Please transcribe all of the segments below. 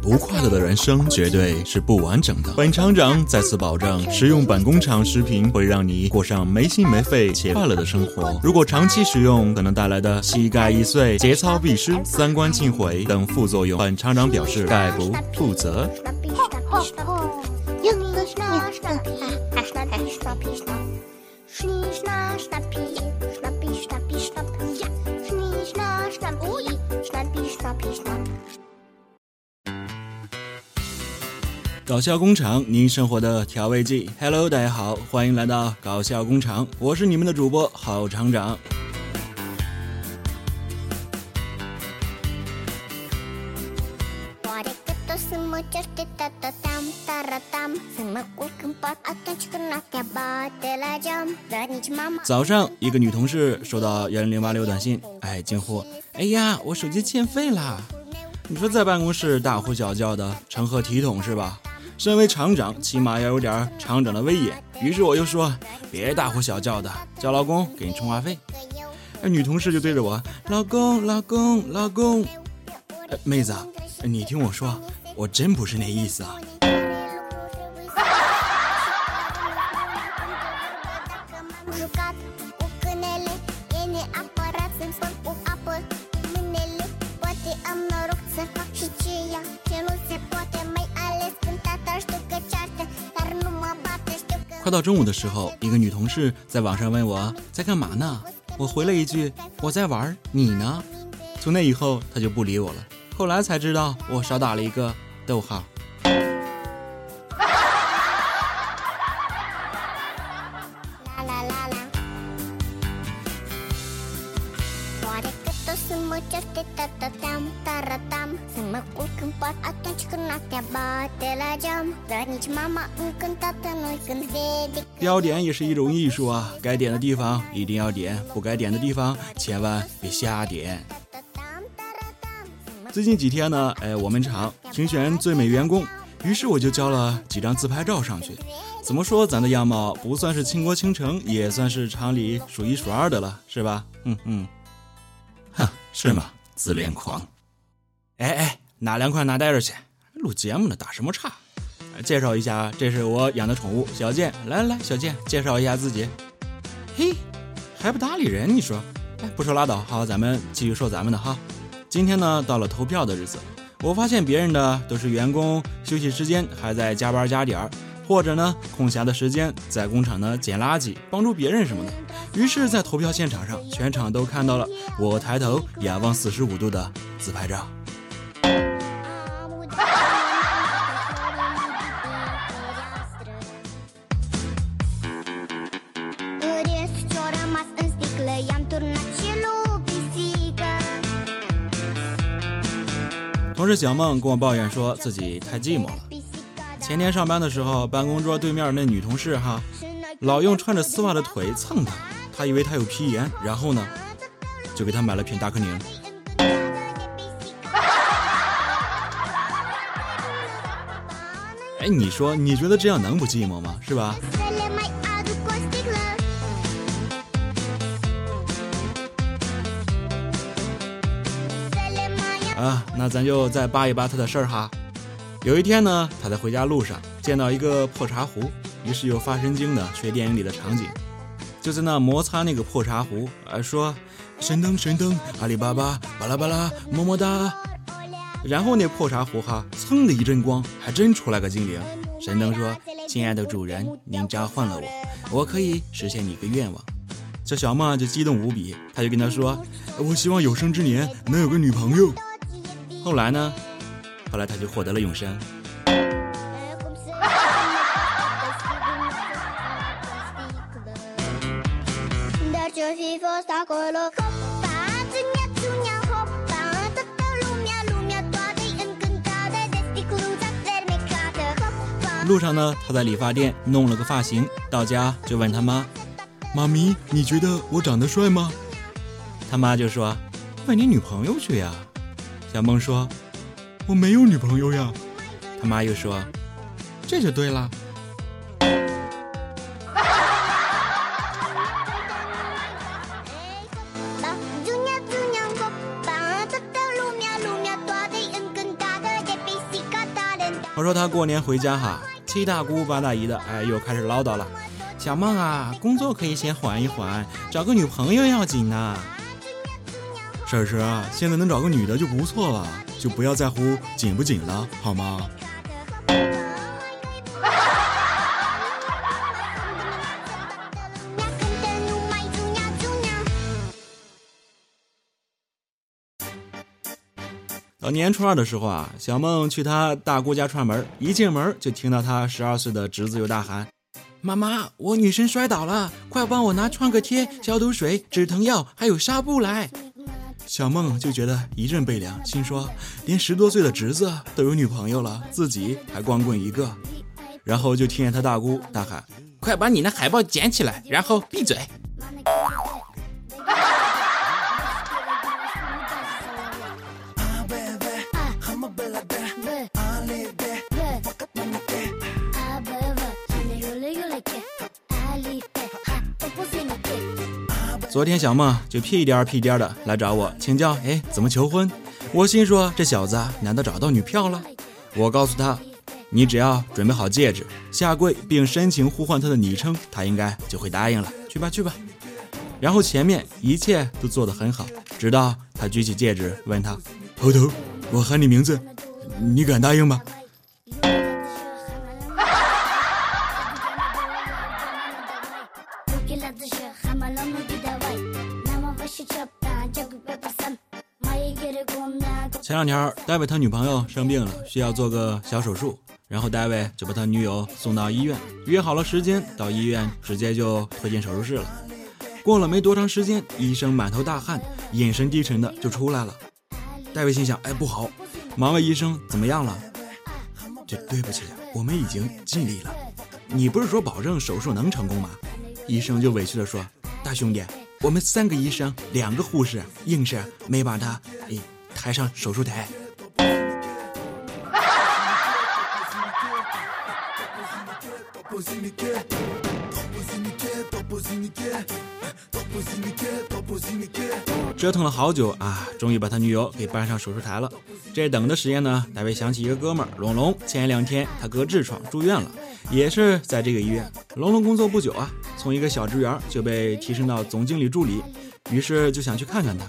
不快乐的人生绝对是不完整的。本厂长再次保证，食用本工厂食品会让你过上没心没肺且快乐的生活。如果长期食用，可能带来的膝盖易碎、节操必失、三观尽毁等副作用，本厂长表示概不负责。搞笑工厂，您生活的调味剂。Hello，大家好，欢迎来到搞笑工厂，我是你们的主播郝厂长。早上，一个女同事收到幺零零八六短信，哎，惊呼：“哎呀，我手机欠费啦！”你说在办公室大呼小叫的，成何体统是吧？身为厂长，起码要有点厂长的威严。于是我又说：“别大呼小叫的，叫老公给你充话费。”那女同事就对着我：“老公，老公，老公。”妹子，你听我说，我真不是那意思啊。快到中午的时候，一个女同事在网上问我在干嘛呢？我回了一句我在玩，你呢？从那以后，她就不理我了。后来才知道我少打了一个逗号。标点也是一种艺术啊，该点的地方一定要点，不该点的地方千万别瞎点。最近几天呢，哎，我们厂评选最美员工，于是我就交了几张自拍照上去。怎么说，咱的样貌不算是倾国倾城，也算是厂里数一数二的了，是吧？嗯嗯，哼，是吗？自恋狂。哎哎，拿两块拿待着去。录节目呢，打什么岔？介绍一下啊，这是我养的宠物小健。来来来，小健，介绍一下自己。嘿，还不搭理人？你说？哎，不说拉倒。好，咱们继续说咱们的哈。今天呢，到了投票的日子，我发现别人的都是员工休息时间还在加班加点儿，或者呢空暇的时间在工厂呢捡垃圾，帮助别人什么的。于是，在投票现场上，全场都看到了我抬头仰望四十五度的自拍照。同事小梦跟我抱怨说自己太寂寞了。前天上班的时候，办公桌对面那女同事哈，老用穿着丝袜的腿蹭他，他以为他有皮炎，然后呢，就给他买了瓶达克宁。哎，你说你觉得这样能不寂寞吗？是吧？啊，那咱就再扒一扒他的事儿哈。有一天呢，他在回家路上见到一个破茶壶，于是又发神经的学电影里的场景，就在那摩擦那个破茶壶，啊说神灯神灯，阿里巴巴巴拉巴拉么么哒。然后那破茶壶哈，噌的一阵光，还真出来个精灵。神灯说：“亲爱的主人，您召唤了我，我可以实现你一个愿望。”这小梦就激动无比，他就跟他说：“我希望有生之年能有个女朋友。”后来呢？后来他就获得了永生。路上呢，他在理发店弄了个发型，到家就问他妈：“妈咪，你觉得我长得帅吗？”他妈就说：“问你女朋友去呀。”小梦说：“我没有女朋友呀。”他妈又说：“这就对了。”我说他过年回家哈，七大姑八大姨的，哎，又开始唠叨了。小梦啊，工作可以先缓一缓，找个女朋友要紧呐。婶婶，现在能找个女的就不错了，就不要在乎紧不紧了，好吗？到年初二的时候啊，小梦去她大姑家串门，一进门就听到她十二岁的侄子又大喊：“妈妈，我女神摔倒了，快帮我拿创可贴、消毒水、止疼药还有纱布来！”小梦就觉得一阵悲凉，心说：“连十多岁的侄子都有女朋友了，自己还光棍一个。”然后就听见他大姑大喊：“快把你那海报捡起来，然后闭嘴！”昨天小梦就屁颠儿屁颠儿的来找我请教，哎，怎么求婚？我心说这小子难道找到女票了？我告诉他，你只要准备好戒指，下跪并深情呼唤他的昵称，他应该就会答应了。去吧去吧。然后前面一切都做得很好，直到他举起戒指问他：“头头，我喊你名字，你敢答应吗？”前两天，戴维他女朋友生病了，需要做个小手术，然后戴维就把他女友送到医院，约好了时间，到医院直接就推进手术室了。过了没多长时间，医生满头大汗，眼神低沉的就出来了。戴维心想：哎，不好！忙问医生怎么样了？对，对不起，我们已经尽力了。你不是说保证手术能成功吗？医生就委屈的说：大兄弟，我们三个医生，两个护士，硬是没把他。抬上手术台。折腾了好久啊，终于把他女友给搬上手术台了。这等的时间呢，大卫想起一个哥们儿龙龙，前两天他割痔疮住院了，也是在这个医院。龙龙工作不久啊，从一个小职员就被提升到总经理助理，于是就想去看看他。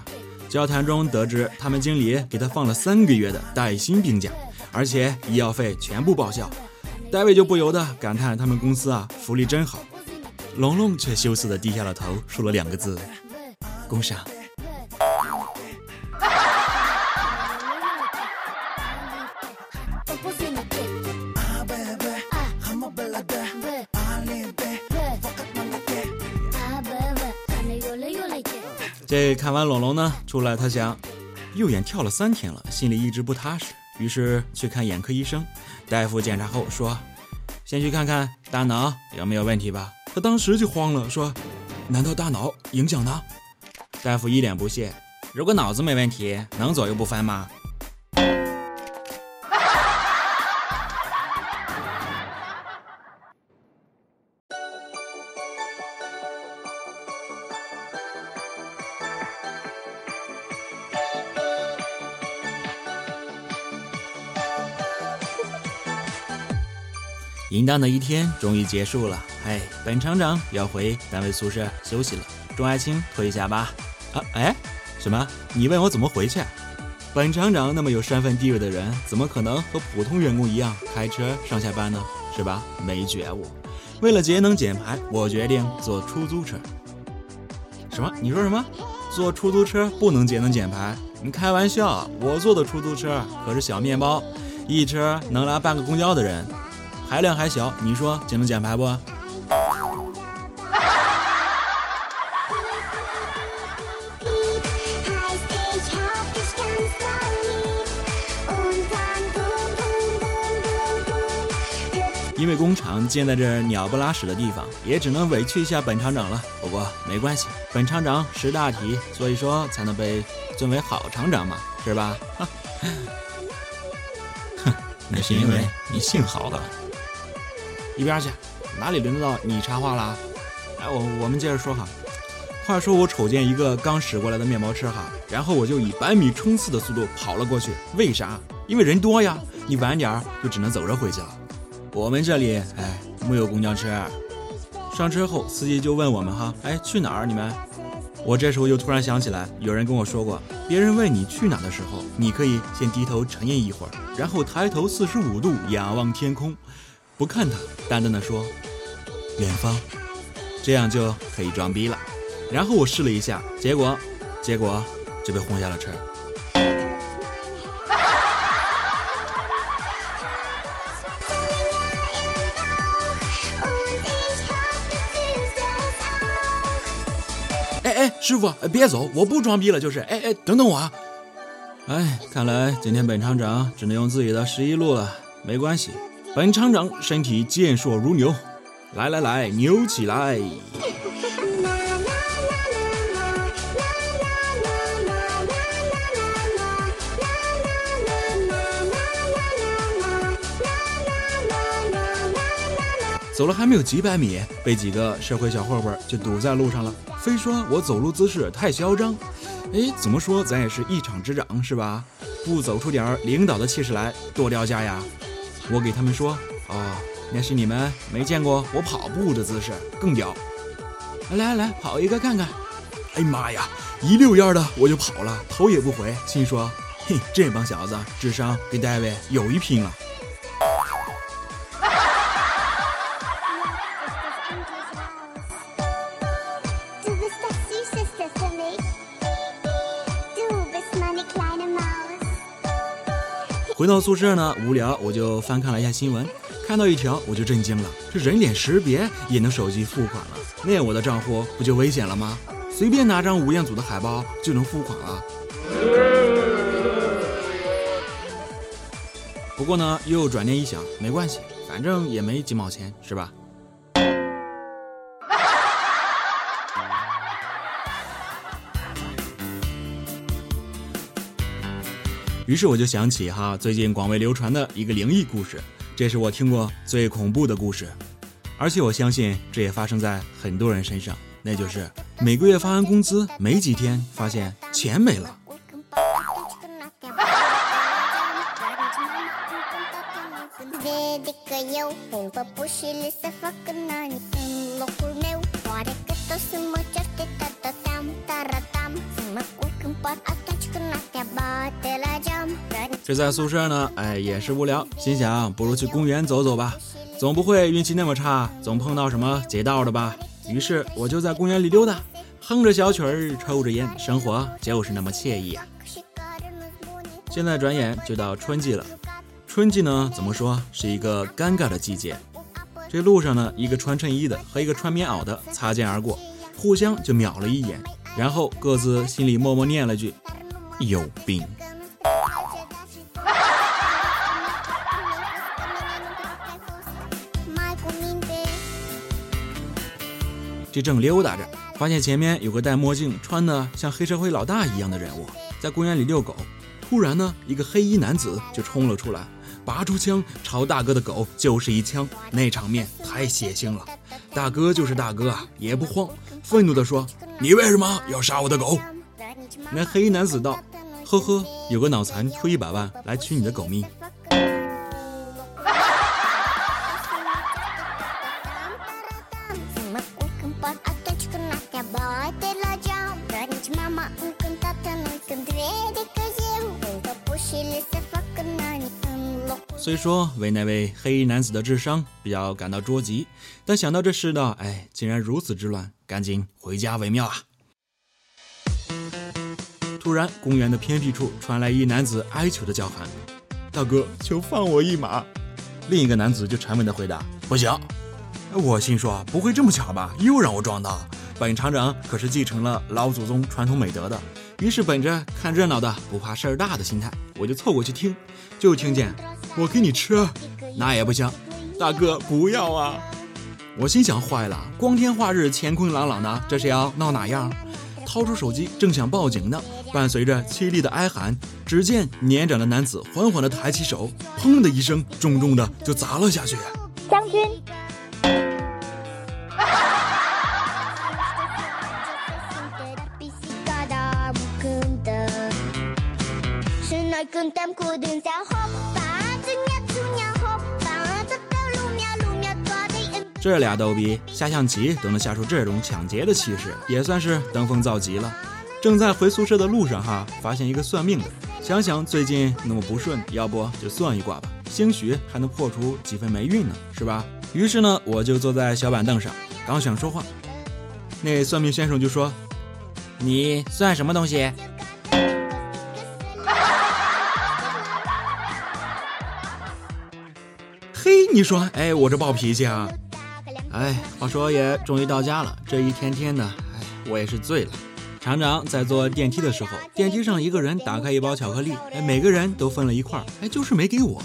交谈中得知，他们经理给他放了三个月的带薪病假，而且医药费全部报销。大卫就不由得感叹：“他们公司啊，福利真好。”龙龙却羞涩地低下了头，说了两个字：“工伤。”这看完龙龙呢，出来他想，右眼跳了三天了，心里一直不踏实，于是去看眼科医生。大夫检查后说，先去看看大脑有没有问题吧。他当时就慌了，说，难道大脑影响呢？大夫一脸不屑，如果脑子没问题，能左右不分吗？平淡的一天终于结束了，哎，本厂长要回单位宿舍休息了，钟爱卿退下吧。啊，哎，什么？你问我怎么回去？本厂长那么有身份地位的人，怎么可能和普通员工一样开车上下班呢？是吧？没觉悟。为了节能减排，我决定坐出租车。什么？你说什么？坐出租车不能节能减排？你开玩笑！我坐的出租车可是小面包，一车能拉半个公交的人。排量还小，你说节能减排不？因为工厂建在这鸟不拉屎的地方，也只能委屈一下本厂长了。不过没关系，本厂长识大体，所以说才能被尊为好厂长嘛，是吧？哼，那是因为你姓郝的。一边去，哪里轮得到你插话了？哎，我我们接着说哈。话说我瞅见一个刚驶过来的面包车哈，然后我就以百米冲刺的速度跑了过去。为啥？因为人多呀，你晚点就只能走着回去了。我们这里哎没有公交车。上车后，司机就问我们哈，哎去哪儿？你们？我这时候就突然想起来，有人跟我说过，别人问你去哪的时候，你可以先低头沉吟一会儿，然后抬头四十五度仰望天空，不看他，淡淡的说远方，这样就可以装逼了。然后我试了一下，结果，结果就被轰下了车。哎哎，师傅，别走，我不装逼了，就是，哎哎，等等我。啊！哎，看来今天本厂长只能用自己的十一路了，没关系，本厂长身体健硕如牛，来来来，扭起来。走了还没有几百米，被几个社会小混混就堵在路上了，非说我走路姿势太嚣张。哎，怎么说咱也是一厂之长是吧？不走出点领导的气势来，多掉价呀！我给他们说，哦，那是你们没见过我跑步的姿势，更屌。来来来跑一个看看。哎妈呀，一溜烟的我就跑了，头也不回，心说，嘿，这帮小子智商跟戴维有一拼了。回到宿舍呢，无聊我就翻看了一下新闻，看到一条我就震惊了，这人脸识别也能手机付款了，那我的账户不就危险了吗？随便拿张吴彦祖的海报就能付款了。不过呢，又转念一想，没关系，反正也没几毛钱，是吧？于是我就想起哈，最近广为流传的一个灵异故事，这是我听过最恐怖的故事，而且我相信这也发生在很多人身上，那就是每个月发完工资没几天，发现钱没了。这在宿舍呢，哎，也是无聊，心想不如去公园走走吧，总不会运气那么差，总碰到什么劫道的吧。于是我就在公园里溜达，哼着小曲儿，抽着烟，生活就是那么惬意啊。现在转眼就到春季了，春季呢，怎么说是一个尴尬的季节？这路上呢，一个穿衬衣的和一个穿棉袄的擦肩而过，互相就瞄了一眼，然后各自心里默默念了句：“有病。”这正溜达着，发现前面有个戴墨镜、穿的像黑社会老大一样的人物，在公园里遛狗。突然呢，一个黑衣男子就冲了出来，拔出枪朝大哥的狗就是一枪，那场面太血腥了。大哥就是大哥啊，也不慌，愤怒地说：“你为什么要杀我的狗？”那黑衣男子道：“呵呵，有个脑残出一百万来取你的狗命。”虽说为那位黑衣男子的智商比较感到捉急，但想到这世道，哎，竟然如此之乱，赶紧回家为妙啊！突然，公园的偏僻处传来一男子哀求的叫喊：“大哥，求放我一马！”另一个男子就沉稳的回答：“不行。”我心说：“不会这么巧吧？又让我撞到？本厂长可是继承了老祖宗传统美德的。”于是本着看热闹的不怕事儿大的心态，我就凑过去听，就听见。我给你吃，那也不行，大哥不要啊！我心想坏了，光天化日，乾坤朗朗的，这是要闹哪样？掏出手机，正想报警呢，伴随着凄厉的哀喊，只见年长的男子缓缓地抬起手，砰的一声，重重的就砸了下去。将军。这俩逗比下象棋都能下出这种抢劫的气势，也算是登峰造极了。正在回宿舍的路上哈，发现一个算命的，想想最近那么不顺，要不就算一卦吧，兴许还能破除几分霉运呢，是吧？于是呢，我就坐在小板凳上，刚想说话，那算命先生就说：“你算什么东西？”你说，哎，我这暴脾气啊！哎，话说也终于到家了，这一天天的，哎，我也是醉了。厂长在坐电梯的时候，电梯上一个人打开一包巧克力，哎，每个人都分了一块，哎，就是没给我，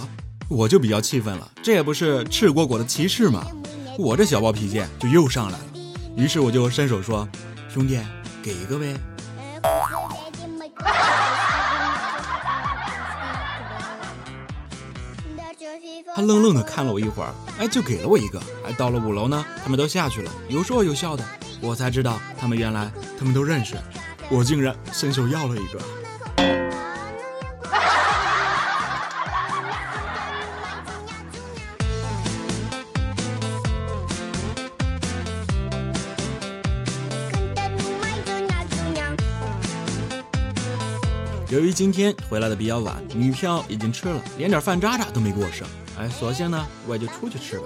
我就比较气愤了。这也不是赤果果的歧视吗？我这小暴脾气就又上来了。于是我就伸手说：“兄弟，给一个呗。”他愣愣的看了我一会儿，哎，就给了我一个。哎，到了五楼呢，他们都下去了，有说有笑的。我才知道，他们原来他们都认识。我竟然伸手要了一个。由于今天回来的比较晚，女票已经吃了，连点饭渣渣都没给我剩。哎，索性呢，我也就出去吃吧。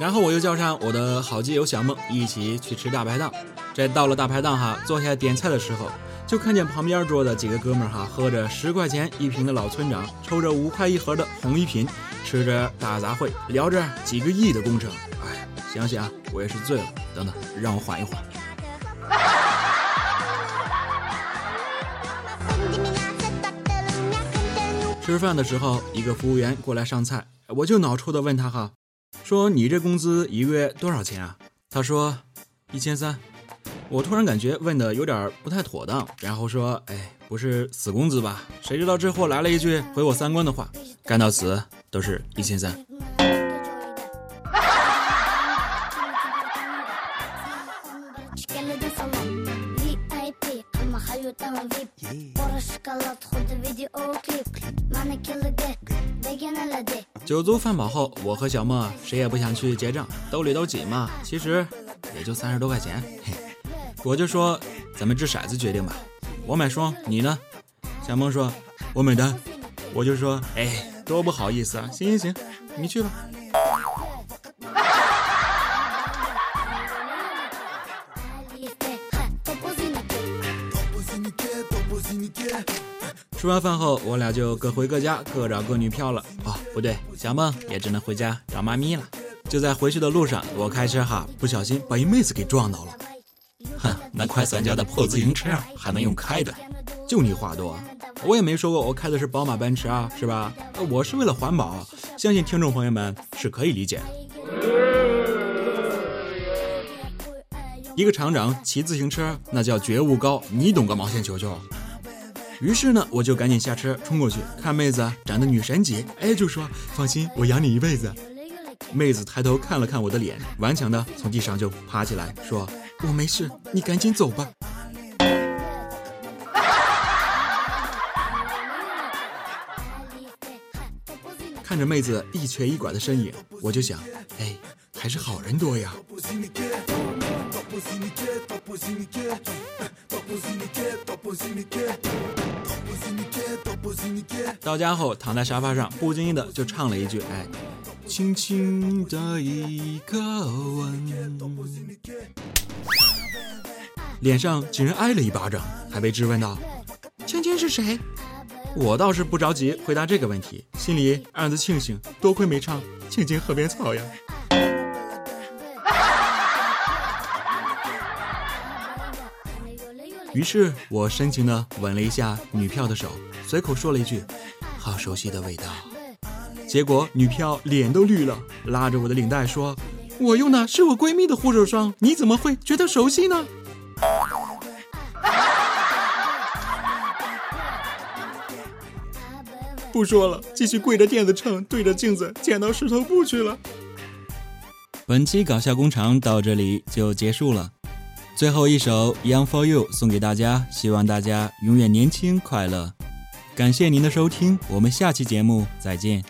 然后我又叫上我的好基友小梦一起去吃大排档。这到了大排档哈，坐下点菜的时候，就看见旁边桌的几个哥们儿哈，喝着十块钱一瓶的老村长，抽着五块一盒的红一品，吃着大杂烩，聊着几个亿的工程。哎，想想我也是醉了。等等，让我缓一缓。吃饭的时候，一个服务员过来上菜，我就脑抽的问他哈，说你这工资一个月多少钱啊？他说一千三。我突然感觉问的有点不太妥当，然后说，哎，不是死工资吧？谁知道这货来了一句毁我三观的话，干到死都是一千三。酒足饭饱后，我和小梦谁也不想去结账，兜里都紧嘛。其实也就三十多块钱，嘿，我就说咱们掷骰子决定吧。我买双，你呢？小梦说，我买单。我就说，哎，多不好意思啊。行行行，你去吧。吃完饭后，我俩就各回各家，各找各女票了。哦，不对，小梦也只能回家找妈咪了。就在回去的路上，我开车哈，不小心把一妹子给撞到了。哼，那快三家的破自行车还能用开的？就你话多，我也没说过我开的是宝马奔驰啊，是吧？我是为了环保，相信听众朋友们是可以理解的。一个厂长骑自行车，那叫觉悟高，你懂个毛线球球？于是呢，我就赶紧下车冲过去，看妹子长得女神级，哎，就说放心，我养你一辈子。妹子抬头看了看我的脸，顽强的从地上就爬起来，说：“我没事，你赶紧走吧。”看着妹子一瘸一拐的身影，我就想，哎，还是好人多呀。到家后，躺在沙发上，不经意的就唱了一句：“哎，轻轻的一个吻。”脸上竟然挨了一巴掌，还被质问道：“芊芊是谁？”我倒是不着急回答这个问题，心里暗自庆幸，多亏没唱《青青河边草》呀。于是我深情地吻了一下女票的手，随口说了一句：“好熟悉的味道。”结果女票脸都绿了，拉着我的领带说：“我用的是我闺蜜的护手霜，你怎么会觉得熟悉呢？”不说了，继续跪着垫子秤，对着镜子剪刀石头布去了。本期搞笑工厂到这里就结束了。最后一首《Young for You》送给大家，希望大家永远年轻快乐。感谢您的收听，我们下期节目再见。